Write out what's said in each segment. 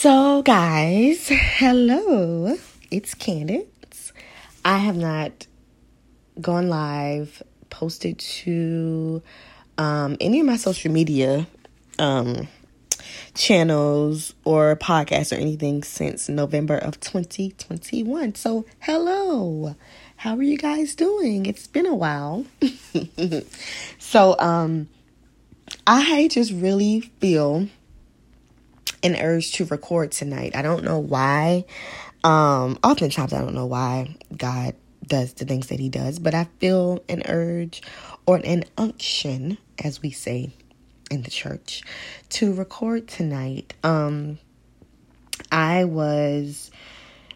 So, guys, hello. It's Candace. I have not gone live, posted to um, any of my social media um, channels or podcasts or anything since November of 2021. So, hello. How are you guys doing? It's been a while. so, um, I just really feel an urge to record tonight. I don't know why. Um, oftentimes I don't know why God does the things that he does, but I feel an urge or an unction, as we say in the church, to record tonight. Um, I was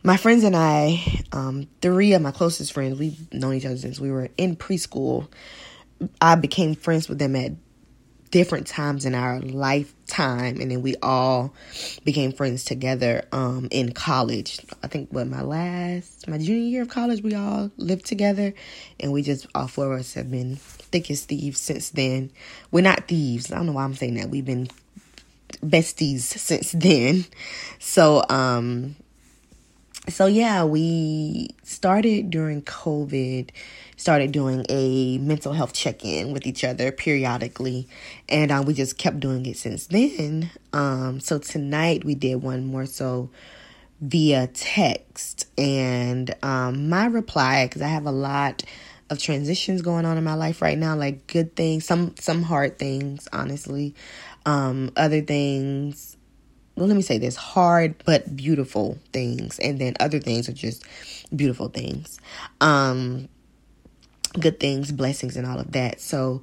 my friends and I, um, three of my closest friends, we've known each other since we were in preschool. I became friends with them at different times in our lifetime and then we all became friends together um in college. I think what my last my junior year of college we all lived together and we just all four of us have been thick as thieves since then. We're not thieves. I don't know why i'm saying that. We've been besties since then. So um so yeah, we started during COVID, started doing a mental health check-in with each other periodically, and um, we just kept doing it since then. Um, so tonight we did one more so via text, and um, my reply because I have a lot of transitions going on in my life right now, like good things, some some hard things, honestly, um, other things well, let me say this hard but beautiful things, and then other things are just beautiful things. Um, good things, blessings, and all of that. So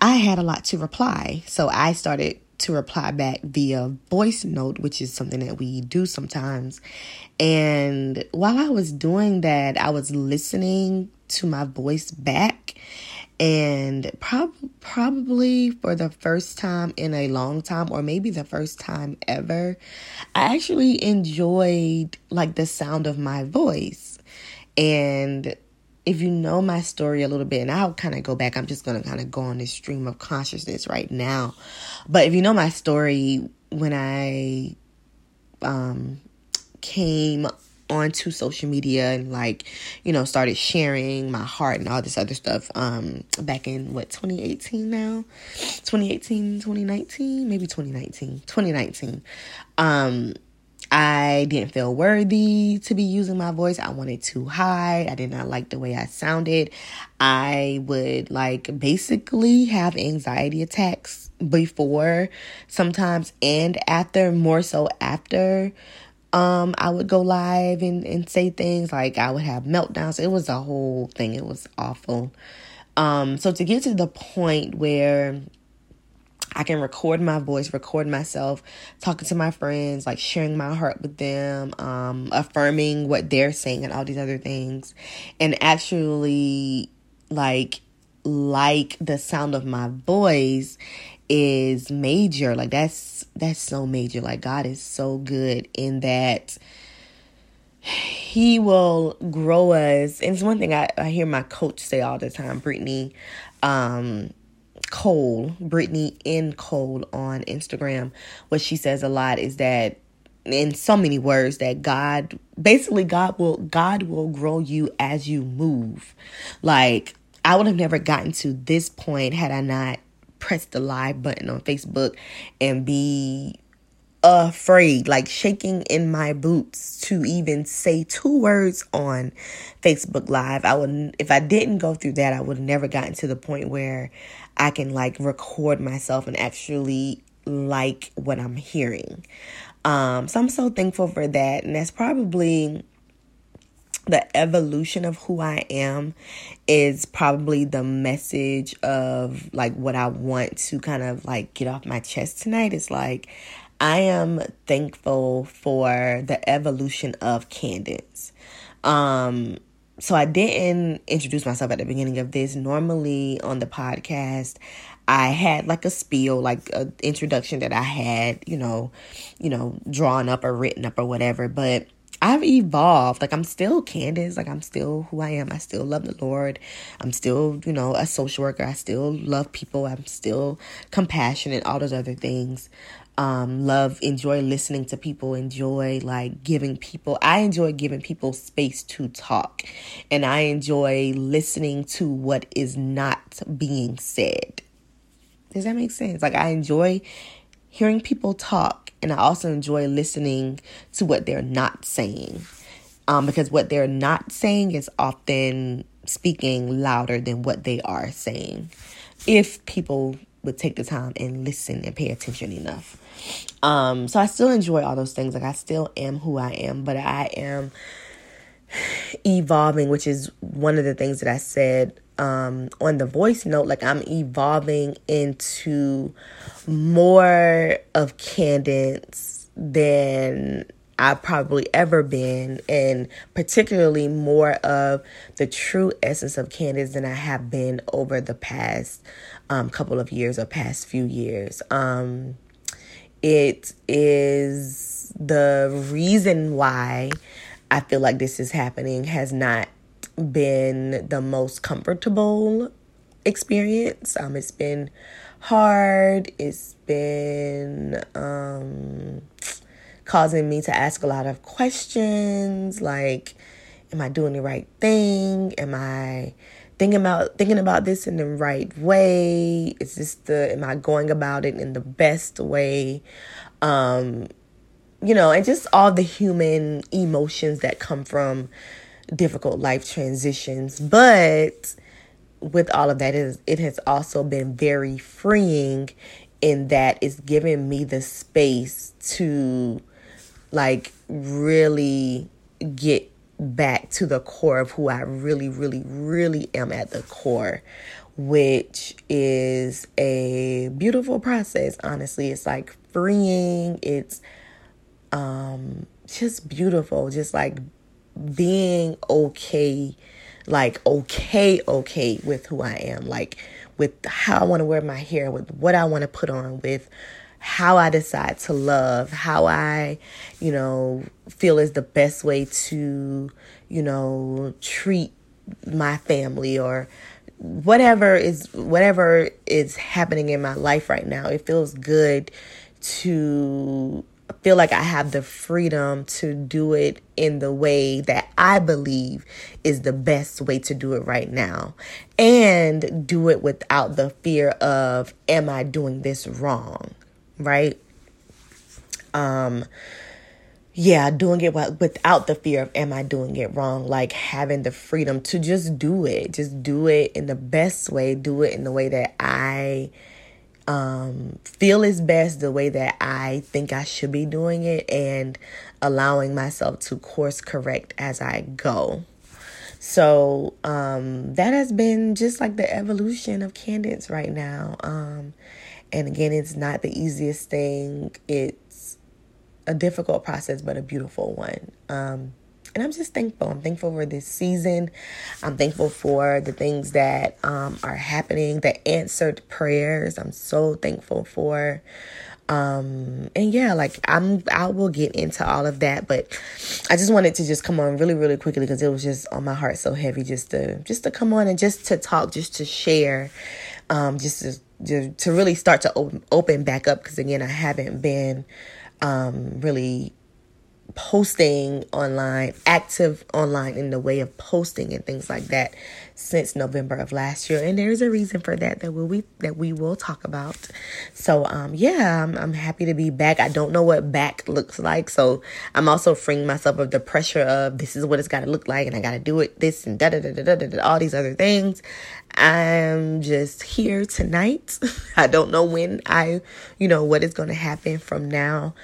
I had a lot to reply. So I started to reply back via voice note, which is something that we do sometimes. And while I was doing that, I was listening to my voice back and prob- probably for the first time in a long time or maybe the first time ever i actually enjoyed like the sound of my voice and if you know my story a little bit and i'll kind of go back i'm just going to kind of go on this stream of consciousness right now. But if you know my story when i um came onto social media and like you know started sharing my heart and all this other stuff um back in what 2018 now? 2018 2019 maybe 2019 2019 um I didn't feel worthy to be using my voice. I wanted to hide. I did not like the way I sounded. I would like basically have anxiety attacks before sometimes and after, more so after um I would go live and, and say things like I would have meltdowns. It was a whole thing. It was awful. Um so to get to the point where I can record my voice, record myself, talking to my friends, like sharing my heart with them, um, affirming what they're saying and all these other things, and actually like like the sound of my voice is major. Like that's that's so major. Like God is so good in that he will grow us. And it's one thing I, I hear my coach say all the time, Brittany um Cole, Brittany in Cole on Instagram. What she says a lot is that in so many words that God basically God will God will grow you as you move. Like I would have never gotten to this point had I not pressed the live button on Facebook and be afraid, like shaking in my boots to even say two words on Facebook Live. I would if I didn't go through that, I would have never gotten to the point where I can like record myself and actually like what I'm hearing. Um, so I'm so thankful for that, and that's probably the evolution of who I am is probably the message of like what I want to kind of like get off my chest tonight is like I am thankful for the evolution of Candace. Um so I didn't introduce myself at the beginning of this. Normally on the podcast, I had like a spiel, like an introduction that I had, you know, you know, drawn up or written up or whatever, but I've evolved. Like I'm still Candace. Like I'm still who I am. I still love the Lord. I'm still, you know, a social worker. I still love people. I'm still compassionate, all those other things. Um, love, enjoy listening to people, enjoy like giving people, I enjoy giving people space to talk. And I enjoy listening to what is not being said. Does that make sense? Like, I enjoy hearing people talk, and I also enjoy listening to what they're not saying. Um, because what they're not saying is often speaking louder than what they are saying. If people would take the time and listen and pay attention enough. Um, so I still enjoy all those things. Like I still am who I am, but I am evolving, which is one of the things that I said um, on the voice note. Like I'm evolving into more of Candace than I've probably ever been, and particularly more of the true essence of Candace than I have been over the past um, couple of years or past few years. Um, it is the reason why I feel like this is happening has not been the most comfortable experience. Um, it's been hard. It's been um causing me to ask a lot of questions like am I doing the right thing? Am I thinking about thinking about this in the right way? Is this the am I going about it in the best way? Um you know, and just all the human emotions that come from difficult life transitions. But with all of that is it has also been very freeing in that it's given me the space to like really get back to the core of who I really, really, really am at the core, which is a beautiful process. Honestly, it's like freeing. It's um just beautiful. Just like being okay, like okay, okay with who I am, like with how I want to wear my hair, with what I want to put on, with how I decide to love, how I, you know, feel is the best way to, you know, treat my family or whatever is whatever is happening in my life right now. It feels good to feel like I have the freedom to do it in the way that I believe is the best way to do it right now and do it without the fear of am I doing this wrong? Right? Um, yeah, doing it without the fear of am I doing it wrong? Like having the freedom to just do it, just do it in the best way, do it in the way that I um, feel is best, the way that I think I should be doing it, and allowing myself to course correct as I go. So um, that has been just like the evolution of Candace right now. Um, and again, it's not the easiest thing. It's a difficult process, but a beautiful one. Um, and I'm just thankful. I'm thankful for this season. I'm thankful for the things that um, are happening, the answered prayers. I'm so thankful for. Um, and yeah, like I'm, I will get into all of that, but I just wanted to just come on really, really quickly because it was just on my heart so heavy just to, just to come on and just to talk, just to share, um, just to to, to really start to open, open back up because again I haven't been um, really posting online, active online in the way of posting and things like that since November of last year. And there's a reason for that that will we that we will talk about. So um yeah, I'm I'm happy to be back. I don't know what back looks like. So I'm also freeing myself of the pressure of this is what it's gotta look like and I gotta do it this and da da da da da da all these other things. I'm just here tonight. I don't know when I, you know, what is to happen from now.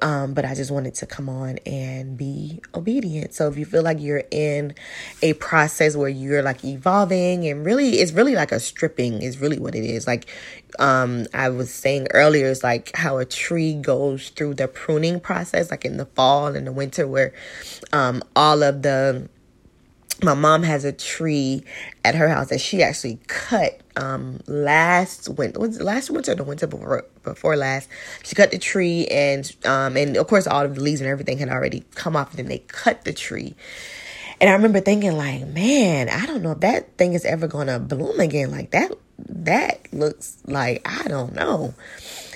Um, but I just wanted to come on and be obedient. So if you feel like you're in a process where you're like evolving and really, it's really like a stripping, is really what it is. Like, um, I was saying earlier, it's like how a tree goes through the pruning process, like in the fall and the winter, where um, all of the my mom has a tree at her house that she actually cut um last winter was last winter the winter before before last? She cut the tree and um and of course all of the leaves and everything had already come off and then they cut the tree. And i remember thinking like man i don't know if that thing is ever gonna bloom again. Like that that looks like i don't know.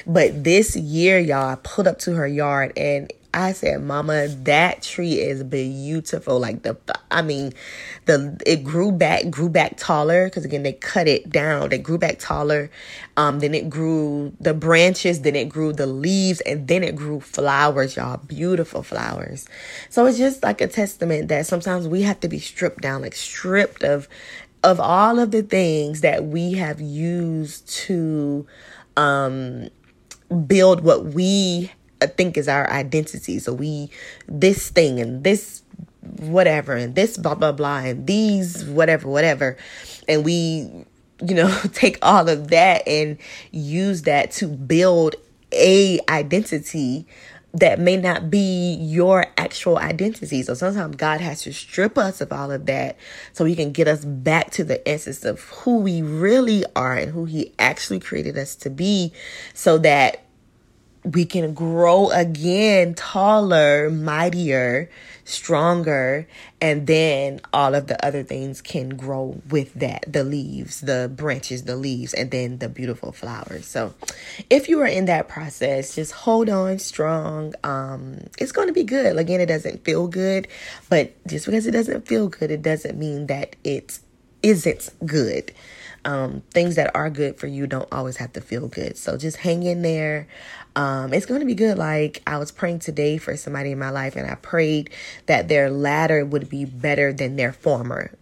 But this year, y'all, I pulled up to her yard and I said, Mama, that tree is beautiful. Like the, I mean, the it grew back, grew back taller because again they cut it down. They grew back taller. Um, then it grew the branches. Then it grew the leaves, and then it grew flowers, y'all. Beautiful flowers. So it's just like a testament that sometimes we have to be stripped down, like stripped of of all of the things that we have used to um build what we think is our identity. So we this thing and this whatever and this blah blah blah and these whatever whatever and we you know take all of that and use that to build a identity that may not be your actual identity. So sometimes God has to strip us of all of that so he can get us back to the essence of who we really are and who he actually created us to be so that we can grow again taller, mightier, stronger, and then all of the other things can grow with that the leaves, the branches, the leaves, and then the beautiful flowers. So, if you are in that process, just hold on strong. Um, it's going to be good. Again, it doesn't feel good, but just because it doesn't feel good, it doesn't mean that it isn't good um, things that are good for you don't always have to feel good. So just hang in there. Um, it's going to be good. Like I was praying today for somebody in my life, and I prayed that their latter would be better than their former.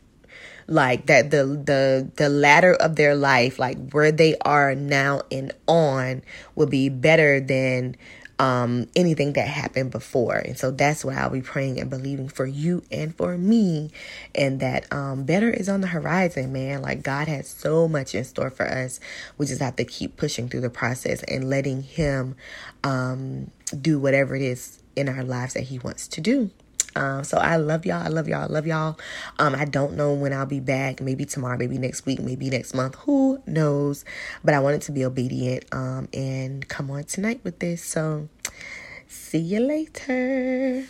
Like that the the the latter of their life, like where they are now and on, will be better than um, anything that happened before. And so that's what I'll be praying and believing for you and for me. And that um, better is on the horizon, man. Like God has so much in store for us. We just have to keep pushing through the process and letting Him um, do whatever it is in our lives that He wants to do. Um, so I love y'all. I love y'all. I love y'all. Um, I don't know when I'll be back. Maybe tomorrow, maybe next week, maybe next month. Who knows? But I wanted to be obedient um, and come on tonight with this. So see you later.